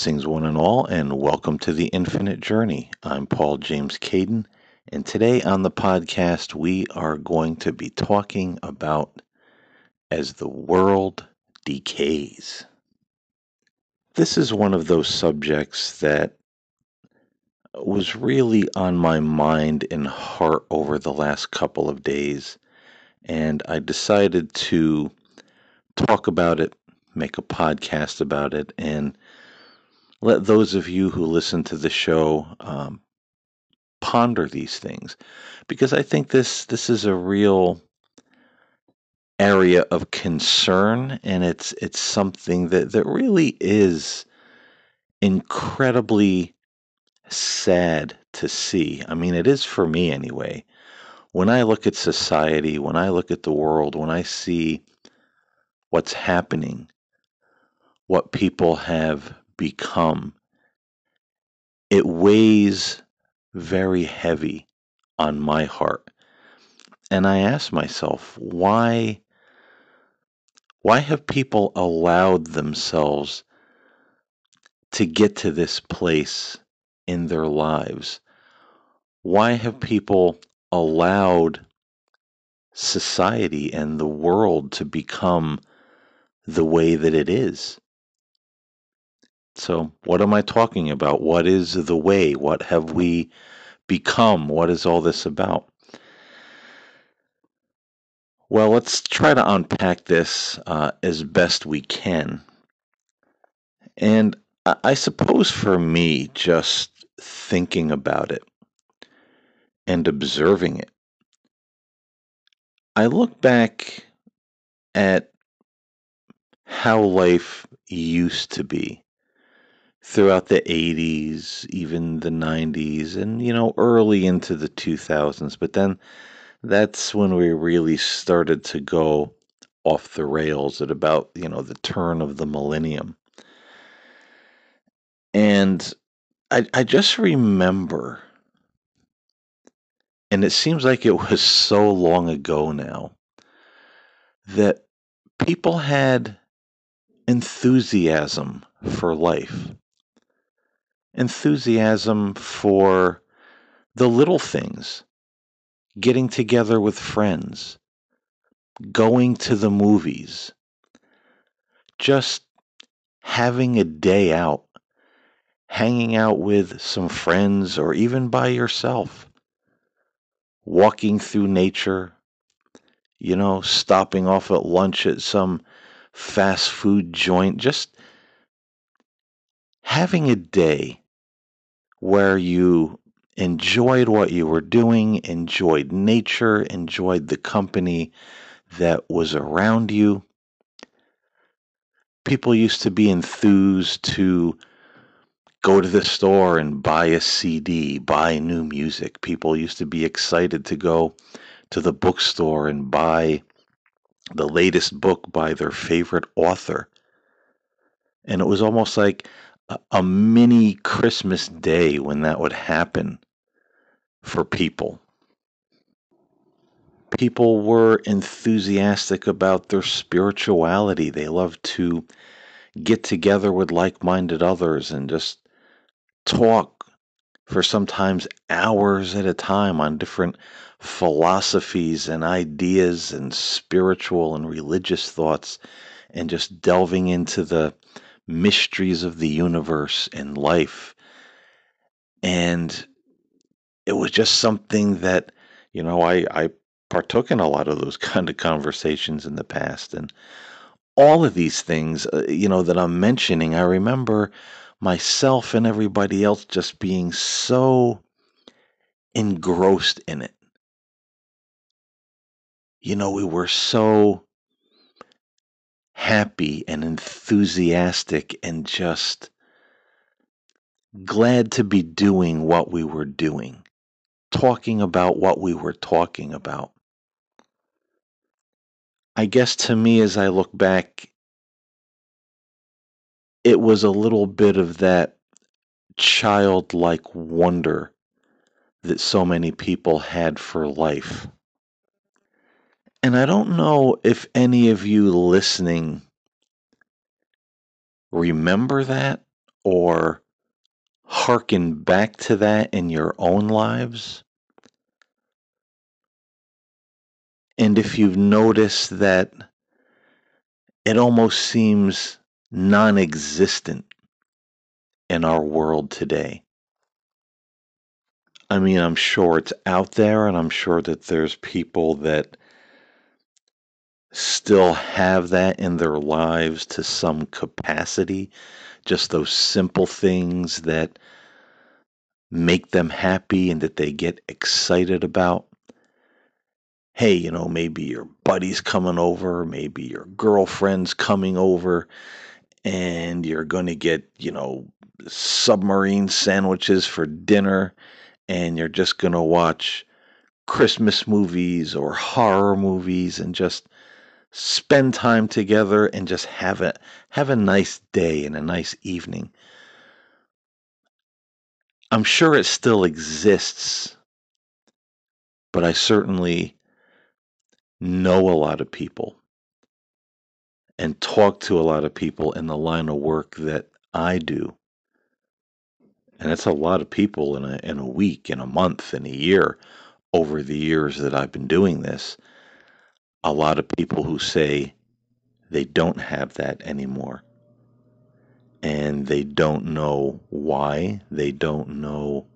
Blessings, one and all, and welcome to the Infinite Journey. I'm Paul James Caiden, and today on the podcast, we are going to be talking about as the world decays. This is one of those subjects that was really on my mind and heart over the last couple of days, and I decided to talk about it, make a podcast about it, and let those of you who listen to the show um, ponder these things because I think this this is a real area of concern and it's it's something that that really is incredibly sad to see. I mean it is for me anyway. When I look at society, when I look at the world, when I see what's happening, what people have become, it weighs very heavy on my heart. And I ask myself, why why have people allowed themselves to get to this place in their lives? Why have people allowed society and the world to become the way that it is? So, what am I talking about? What is the way? What have we become? What is all this about? Well, let's try to unpack this uh, as best we can. And I suppose for me, just thinking about it and observing it, I look back at how life used to be throughout the 80s, even the 90s, and you know, early into the 2000s. But then that's when we really started to go off the rails at about, you know, the turn of the millennium. And I, I just remember, and it seems like it was so long ago now, that people had enthusiasm for life enthusiasm for the little things getting together with friends, going to the movies, just having a day out, hanging out with some friends or even by yourself, walking through nature, you know, stopping off at lunch at some fast food joint, just having a day where you enjoyed what you were doing, enjoyed nature, enjoyed the company that was around you. People used to be enthused to go to the store and buy a CD, buy new music. People used to be excited to go to the bookstore and buy the latest book by their favorite author. And it was almost like a, mini Christmas day when that would happen for people. People were enthusiastic about their spirituality. They loved to get together with like minded others and just talk for sometimes hours at a time on different philosophies and ideas and spiritual and religious thoughts and just delving into the mysteries of the universe and life. And it was just something that, you know, I, I partook in a lot of those kind of conversations in the past. And all of these things, uh, you know, that I'm mentioning, I remember myself and everybody else just being so engrossed in it. You know, we were so happy and enthusiastic and just glad to be doing what we were doing, talking about what we were talking about. I guess to me, as I look back, it was a little bit of that childlike wonder that so many people had for life. And I don't know if any of you listening remember that or hearken back to that in your own lives? And if you've noticed that it almost seems non existent in our world today. I mean, I'm sure it's out there, and I'm sure that there's people that still have that in their lives to some capacity. Just those simple things that make them happy and that they get excited about. Hey, you know, maybe your buddy's coming over, maybe your girlfriend's coming over, and you're going to get, you know, submarine sandwiches for dinner, and you're just going to watch Christmas movies or horror movies and just spend time together and just have a have a nice day and a nice evening. I'm sure it still exists, but I certainly know a lot of people and talk to a lot of people in the line of work that I do. And it's a lot of people in a in a week, in a month, in a year over the years that I've been doing this. A lot of people who say they don't have that anymore. And they don't know why. They don't know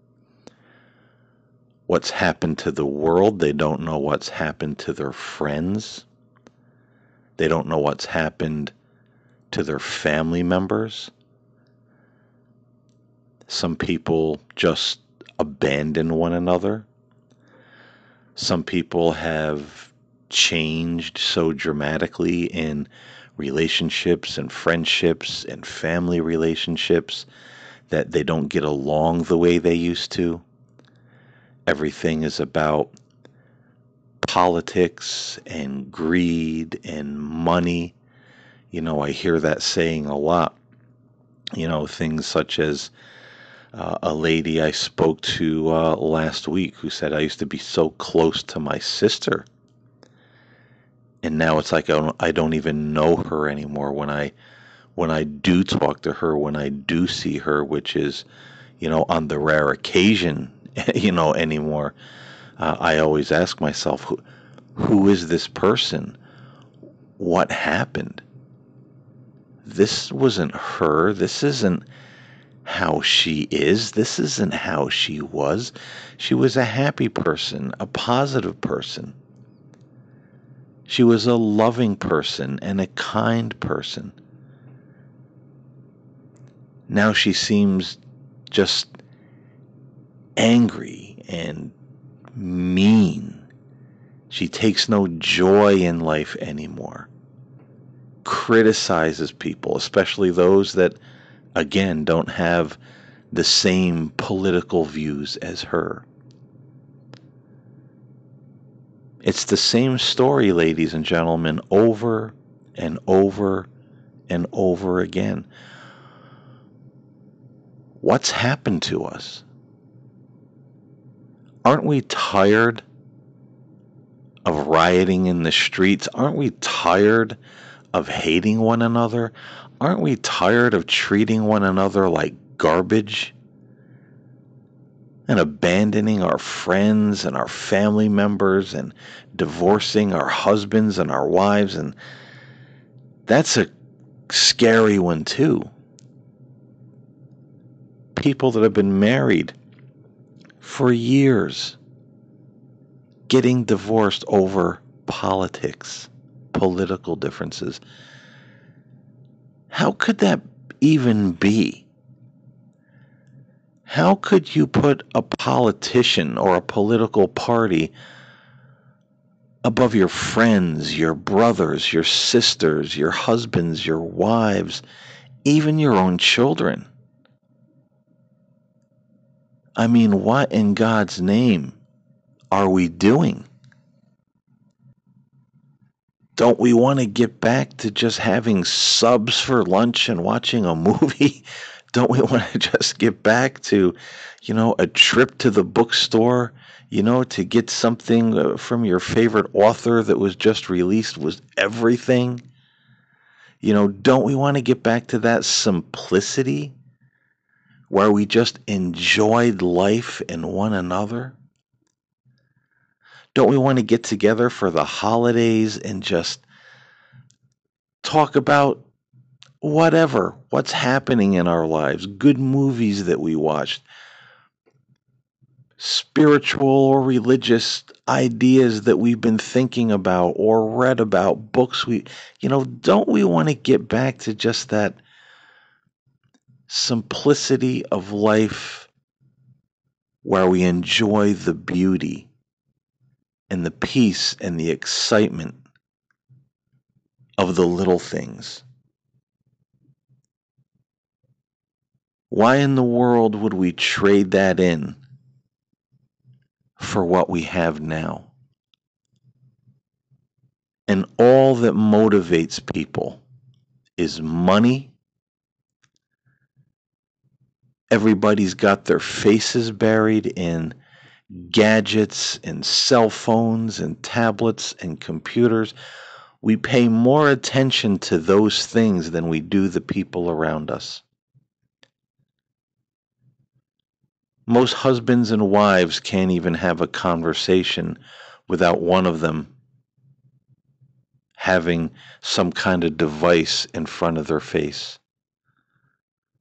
what's happened to the world. They don't know what's happened to their friends. They don't know what's happened to their family members. Some people just abandon one another. Some people have changed so dramatically in relationships and friendships and family relationships that they don't get along the way they used to. Everything is about politics and greed and money. You know, I hear that saying a lot. You know, things such as uh, a lady I spoke to uh, last week who said, I used to be so close to my sister. And now it's like I don't, I don't even know her anymore when I when I do talk to her, when I do see her, which is, you know, on the rare occasion, you know, anymore. Uh, I always ask myself, who, who is this person? What happened? This wasn't her. This isn't how she is. This isn't how she was. She was a happy person, a positive person. She was a loving person and a kind person. Now she seems just angry and mean. She takes no joy in life anymore. Criticizes people, especially those that again, don't have the same political views as her. It's the same story, ladies and gentlemen, over and over and over again. What's happened to us? Aren't we tired of rioting in the streets? Aren't we tired of hating one another? Aren't we tired of treating one another like garbage? And abandoning our friends and our family members and divorcing our husbands and our wives. And that's a scary one, too. People that have been married for years getting divorced over politics, political differences. How could that even be? How could you put a politician or a political party above your friends, your brothers, your sisters, your husbands, your wives, even your own children? I mean, what in God's name are we doing? don't we want to get back to just having subs for lunch and watching a movie? Don't we want to just get back to, you know, a trip to the bookstore, you know, to get something uh, from your favorite author that was just released was everything? You know, don't we want to get back to that simplicity? where we just enjoyed life and one another? Don't we want to get together for the holidays and just talk about whatever, what's happening in our lives, good movies that we watched, spiritual or religious ideas that we've been thinking about or read about, books we, you know, don't we want to get back to just that simplicity of life where we enjoy the beauty and the peace and the excitement of the little things? Why in the world would we trade that in for what we have now? And all that motivates people is money. Everybody's got their faces buried in gadgets and cell phones and tablets and computers. We pay more attention to those things than we do the people around us. Most husbands and wives can't even have a conversation without one of them having some kind of device in front of their face.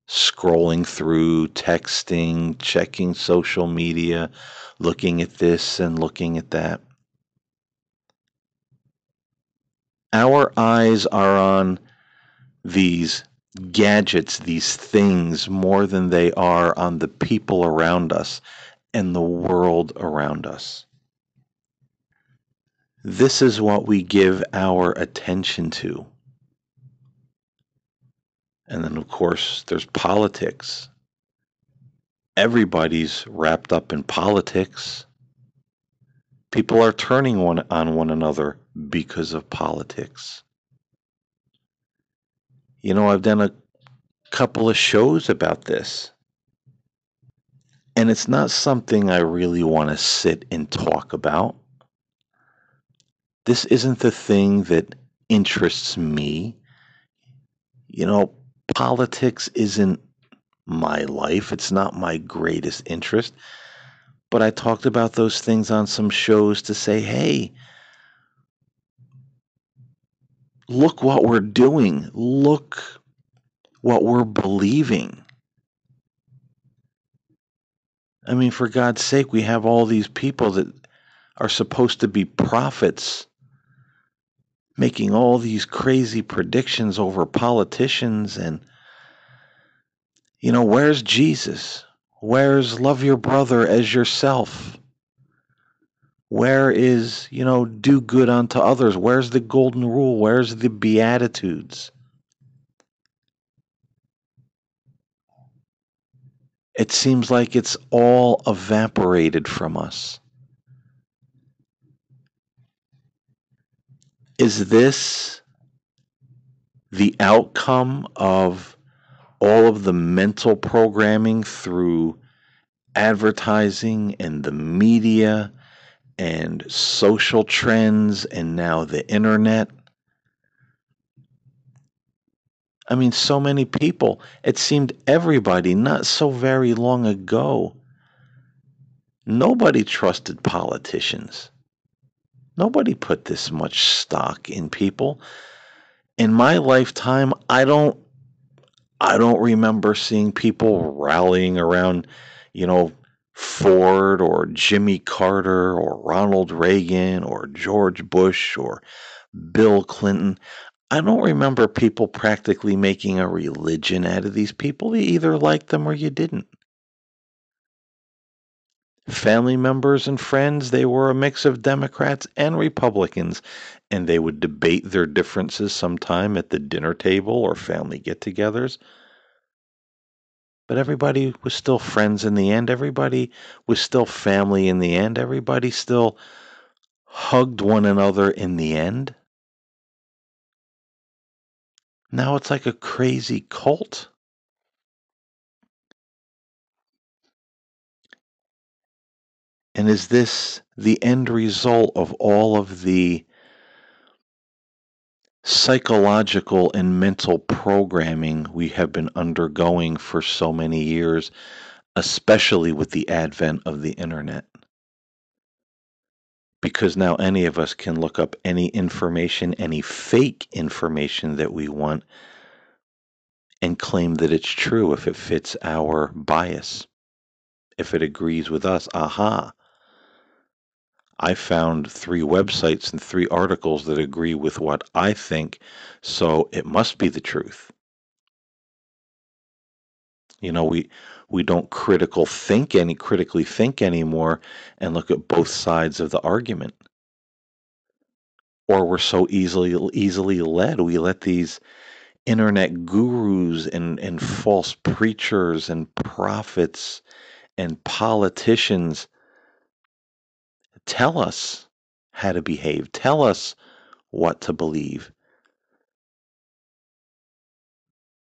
Scrolling through, texting, checking social media, looking at this and looking at that. Our eyes are on these gadgets, these things, more than they are on the people around us and the world around us. This is what we give our attention to. And then, of course, there's politics. Everybody's wrapped up in politics. People are turning one on one another because of politics. You know, I've done a couple of shows about this. And it's not something I really want to sit and talk about. This isn't the thing that interests me. You know, politics isn't my life, it's not my greatest interest. But I talked about those things on some shows to say, hey, look what we're doing. Look what we're believing. I mean, for God's sake, we have all these people that are supposed to be prophets making all these crazy predictions over politicians and you know where's jesus where's love your brother as yourself where is, you know, do good unto others? Where's the golden rule? Where's the beatitudes? It seems like it's all evaporated from us. Is this the outcome of all of the mental programming through advertising and the media and social trends and now the internet. I mean, so many people. It seemed everybody, not so very long ago, nobody trusted politicians. Nobody put this much stock in people. In my lifetime, I don't I don't remember seeing people rallying around, you know, Ford or Jimmy Carter or Ronald Reagan or George Bush or Bill Clinton. I don't remember people practically making a religion out of these people. You either liked them or you didn't. Family members and friends, they were a mix of Democrats and Republicans, and they would debate their differences sometime at the dinner table or family get togethers. But everybody was still friends in the end. Everybody was still family in the end. Everybody still hugged one another in the end. Now it's like a crazy cult. And is this the end result of all of the psychological and mental programming we have been undergoing for so many years, especially with the advent of the internet. Because now any of us can look up any information, any fake information that we want, and claim that it's true if it fits our bias, if it agrees with us. Aha! I found three websites and three articles that agree with what I think, so it must be the truth. You know, we we don't critical think any critically think anymore and look at both sides of the argument. Or we're so easily easily led. We let these internet gurus and, and false preachers and prophets and politicians tell us how to behave, tell us what to believe.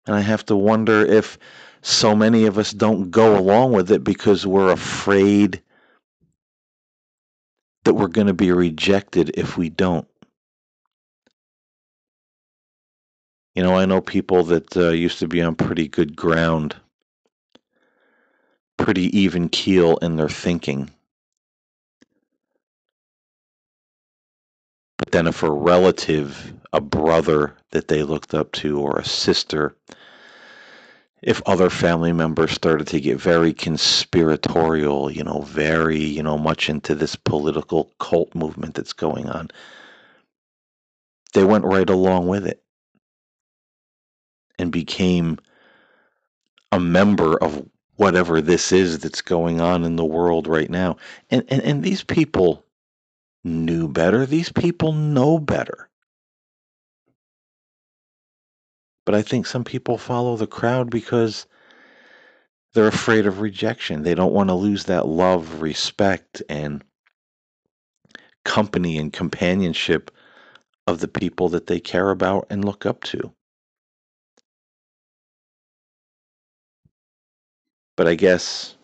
And I have to wonder if so many of us don't go along with it because we're afraid that we're going to be rejected if we don't. You know, I know people that uh, used to be on pretty good ground, pretty even keel in their thinking. But then, if a relative, a brother that they looked up to, or a sister, if other family members started to get very conspiratorial, you know, very, you know, much into this political cult movement that's going on, they went right along with it and became a member of whatever this is that's going on in the world right now. And and, and these people knew better. These people know better. But I think some people follow the crowd because they're afraid of rejection. They don't want to lose that love, respect, and company and companionship of the people that they care about and look up to. But I guess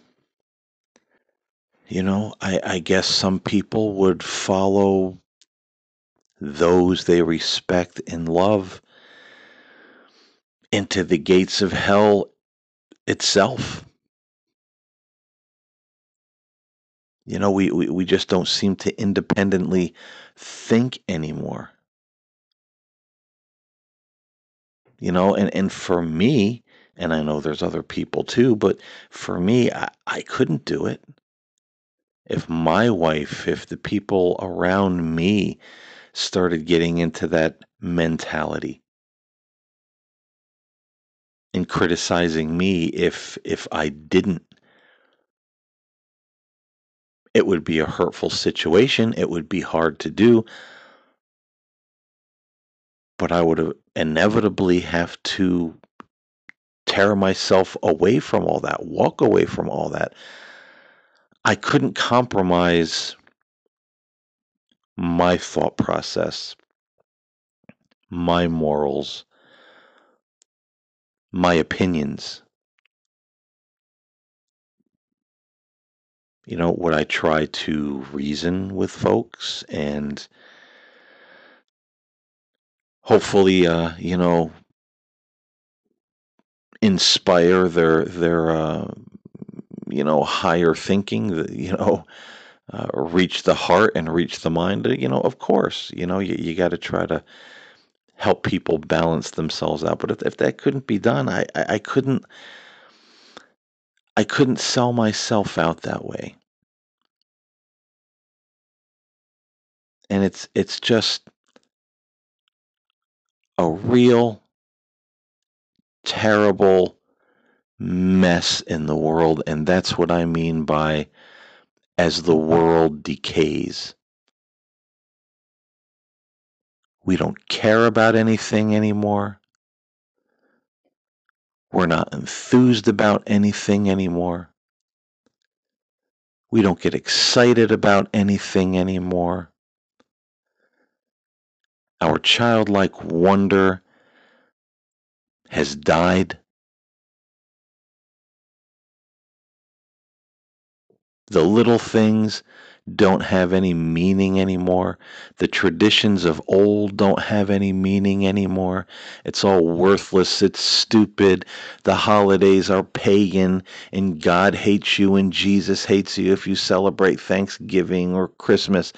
you know, I, I guess some people would follow those they respect and love into the gates of hell itself. You know, we, we, we just don't seem to independently think anymore. You know, and, and for me, and I know there's other people too, but for me, I, I couldn't do it if my wife, if the people around me started getting into that mentality and criticizing me if if I didn't it would be a hurtful situation. It would be hard to do. But I would inevitably have to tear myself away from all that walk away from all that I couldn't compromise my thought process, my morals, my opinions. You know, would I try to reason with folks and hopefully, uh, you know, inspire their their uh, you know higher thinking you know uh, reach the heart and reach the mind you know of course you know you, you got to try to help people balance themselves out. But if, if that couldn't be done I, I i couldn't i couldn't sell myself out that way. And it's it's just a real terrible mess in the world, and that's what I mean by as the world decays. We don't care about anything anymore. We're not enthused about anything anymore. We don't get excited about anything anymore. Our childlike wonder has died. The little things don't have any meaning anymore. The traditions of old don't have any meaning anymore. It's all worthless. It's stupid. The holidays are pagan, and God hates you, and Jesus hates you if you celebrate Thanksgiving or Christmas.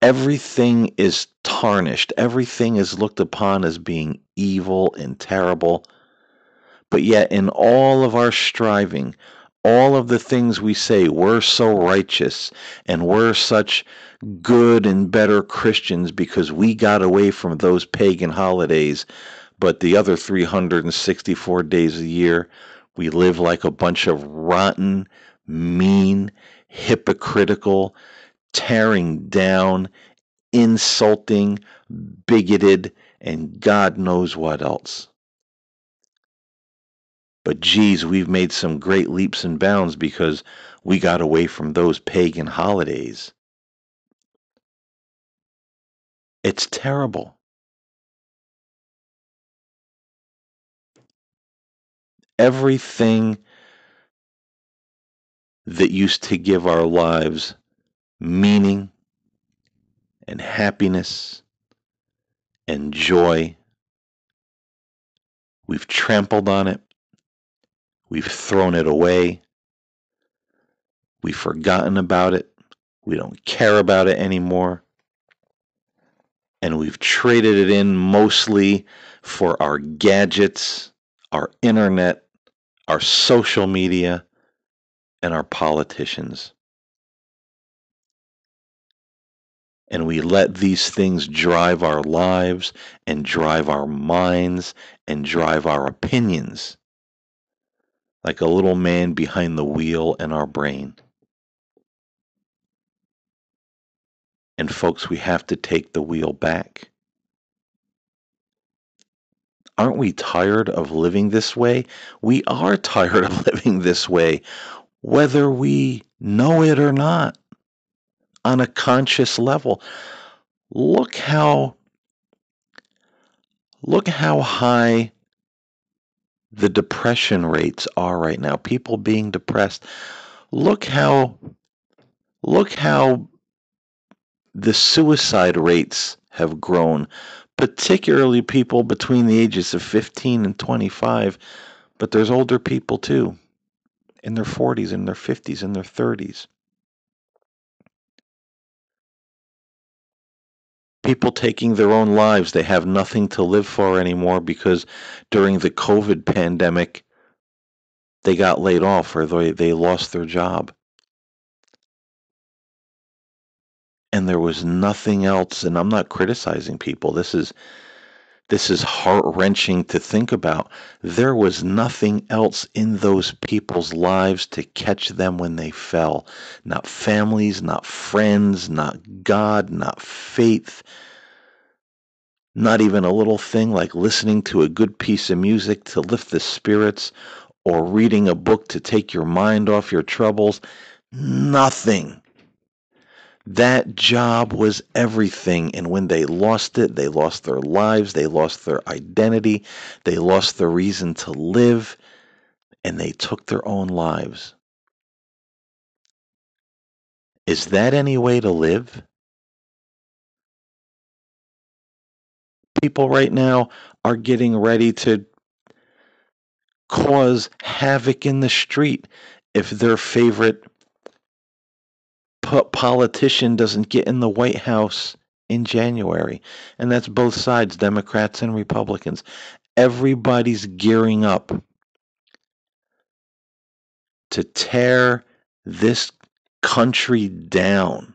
Everything is tarnished. Everything is looked upon as being evil and terrible. But yet, in all of our striving, all of the things we say, we're so righteous and we're such good and better Christians because we got away from those pagan holidays. But the other 364 days a year, we live like a bunch of rotten, mean, hypocritical, tearing down, insulting, bigoted, and God knows what else. But geez, we've made some great leaps and bounds because we got away from those pagan holidays. It's terrible. Everything that used to give our lives meaning and happiness and joy, we've trampled on it We've thrown it away. We've forgotten about it. We don't care about it anymore. And we've traded it in mostly for our gadgets, our internet, our social media, and our politicians. And we let these things drive our lives and drive our minds and drive our opinions like a little man behind the wheel in our brain. And folks, we have to take the wheel back. Aren't we tired of living this way? We are tired of living this way, whether we know it or not, on a conscious level. Look how look how high the depression rates are right now, people being depressed. Look how look how the suicide rates have grown, particularly people between the ages of 15 and 25, but there's older people too in their 40s, in their 50s, in their 30s. People taking their own lives. They have nothing to live for anymore because during the COVID pandemic, they got laid off or they, they lost their job. And there was nothing else, and I'm not criticizing people. This is this is heart wrenching to think about. There was nothing else in those people's lives to catch them when they fell. Not families, not friends, not God, not faith. Not even a little thing like listening to a good piece of music to lift the spirits or reading a book to take your mind off your troubles. Nothing. That job was everything. And when they lost it, they lost their lives, they lost their identity, they lost the reason to live, and they took their own lives. Is that any way to live? People right now are getting ready to cause havoc in the street if their favorite politician doesn't get in the White House in January. And that's both sides, Democrats and Republicans. Everybody's gearing up to tear this country down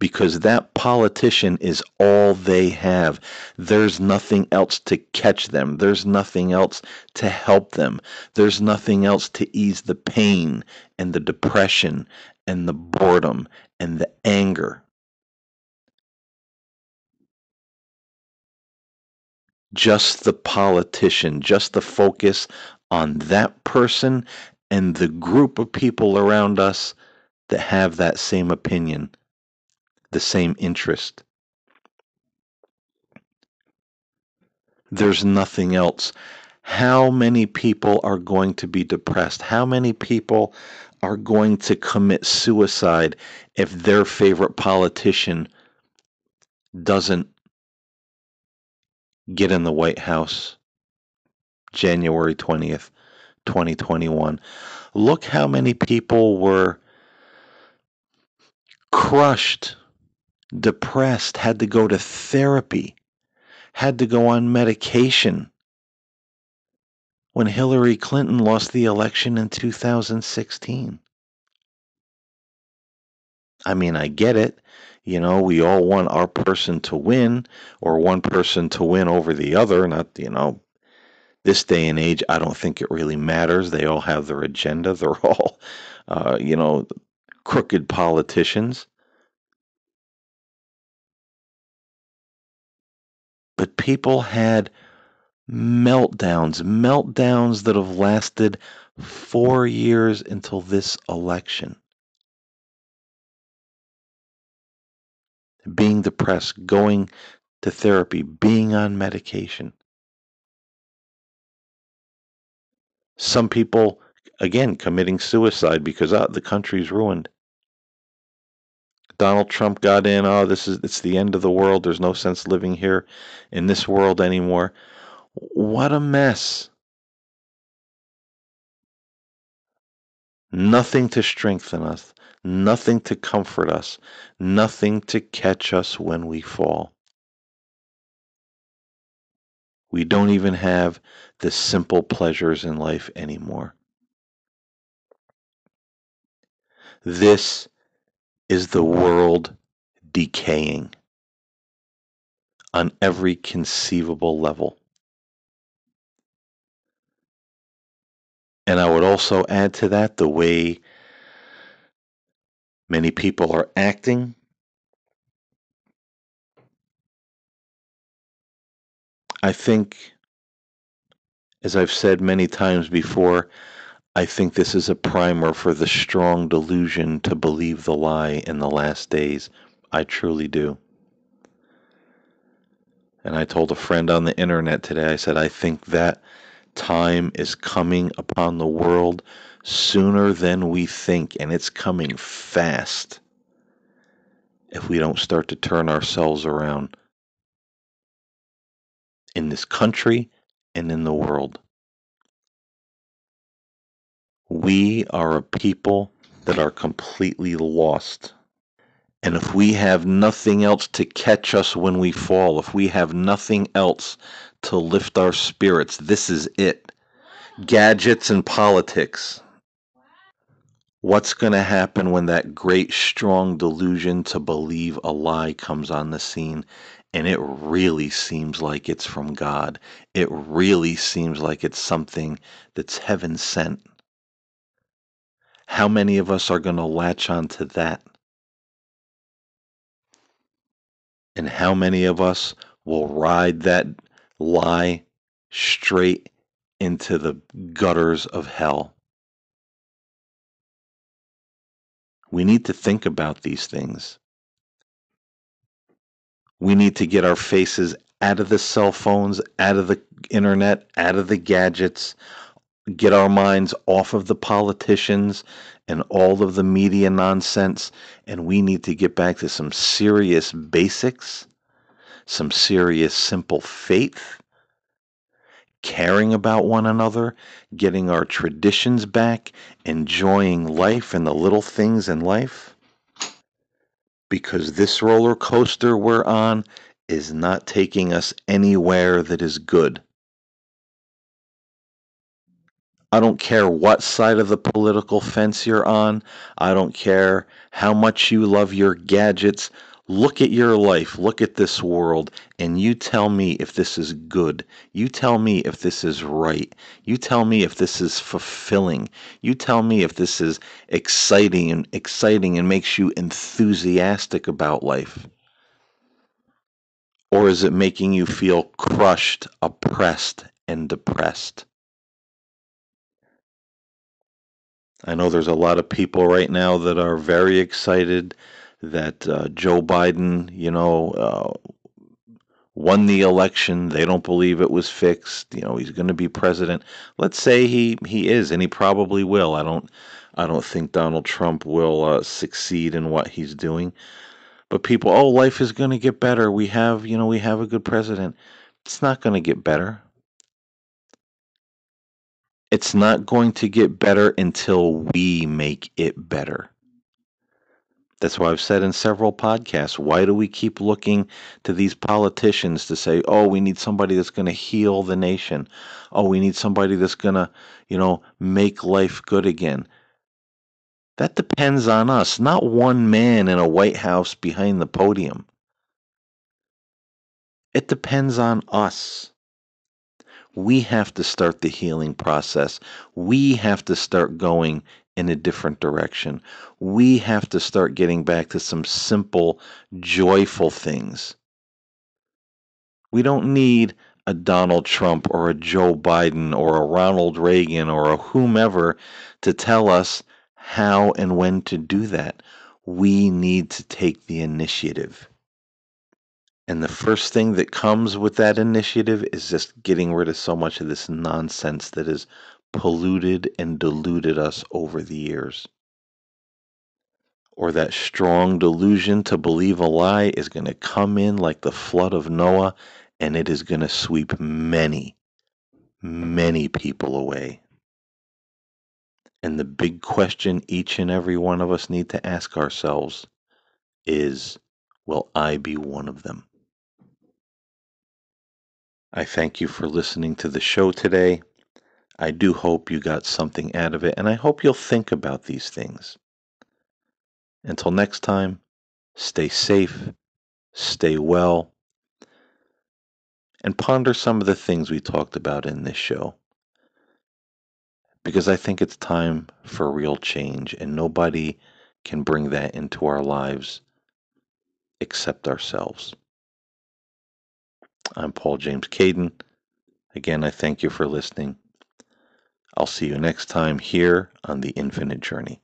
because that politician is all they have. There's nothing else to catch them. There's nothing else to help them. There's nothing else to ease the pain and the depression and the boredom and the anger. Just the politician, just the focus on that person and the group of people around us that have that same opinion the same interest. There's nothing else. How many people are going to be depressed? How many people are going to commit suicide if their favorite politician doesn't get in the White House January 20th, 2021. Look how many people were crushed, depressed, had to go to therapy, had to go on medication when Hillary Clinton lost the election in 2016. I mean, I get it. You know, we all want our person to win or one person to win over the other. Not, you know, this day and age, I don't think it really matters. They all have their agenda. They're all, uh, you know, crooked politicians. But people had meltdowns, meltdowns that have lasted four years until this election. Being depressed, going to therapy, being on medication. Some people, again, committing suicide because uh, the country's ruined. Donald Trump got in, oh, this is it's the end of the world. There's no sense living here in this world anymore. What a mess. Nothing to strengthen us, nothing to comfort us, nothing to catch us when we fall. We don't even have the simple pleasures in life anymore. This is the world decaying on every conceivable level. And I would also add to that the way many people are acting. I think, as I've said many times before, I think this is a primer for the strong delusion to believe the lie in the last days. I truly do. And I told a friend on the internet today, I said, I think that time is coming upon the world sooner than we think, and it's coming fast if we don't start to turn ourselves around in this country and in the world. We are a people that are completely lost. And if we have nothing else to catch us when we fall, if we have nothing else to lift our spirits. This is it. Gadgets and politics. What's going to happen when that great, strong delusion to believe a lie comes on the scene and it really seems like it's from God? It really seems like it's something that's heaven sent. How many of us are going to latch on to that? And how many of us will ride that lie straight into the gutters of hell. We need to think about these things. We need to get our faces out of the cell phones, out of the internet, out of the gadgets, get our minds off of the politicians and all of the media nonsense, and we need to get back to some serious basics some serious simple faith, caring about one another, getting our traditions back, enjoying life and the little things in life. Because this roller coaster we're on is not taking us anywhere that is good. I don't care what side of the political fence you're on. I don't care how much you love your gadgets. Look at your life, look at this world, and you tell me if this is good. You tell me if this is right. You tell me if this is fulfilling. You tell me if this is exciting and exciting and makes you enthusiastic about life. Or is it making you feel crushed, oppressed, and depressed? I know there's a lot of people right now that are very excited that uh, Joe Biden, you know, uh, won the election. They don't believe it was fixed. You know, he's going to be president. Let's say he he is, and he probably will. I don't I don't think Donald Trump will uh, succeed in what he's doing. But people, oh, life is going to get better. We have, you know, we have a good president. It's not going to get better. It's not going to get better until we make it better. That's why I've said in several podcasts why do we keep looking to these politicians to say, oh, we need somebody that's going to heal the nation? Oh, we need somebody that's going to, you know, make life good again. That depends on us, not one man in a White House behind the podium. It depends on us. We have to start the healing process. We have to start going in a different direction. We have to start getting back to some simple, joyful things. We don't need a Donald Trump or a Joe Biden or a Ronald Reagan or a whomever to tell us how and when to do that. We need to take the initiative. And the first thing that comes with that initiative is just getting rid of so much of this nonsense that has polluted and deluded us over the years. Or that strong delusion to believe a lie is going to come in like the flood of Noah and it is going to sweep many, many people away. And the big question each and every one of us need to ask ourselves is Will I be one of them? I thank you for listening to the show today. I do hope you got something out of it, and I hope you'll think about these things. Until next time, stay safe, stay well, and ponder some of the things we talked about in this show. Because I think it's time for real change, and nobody can bring that into our lives except ourselves. I'm Paul James Caiden. Again, I thank you for listening. I'll see you next time here on The Infinite Journey.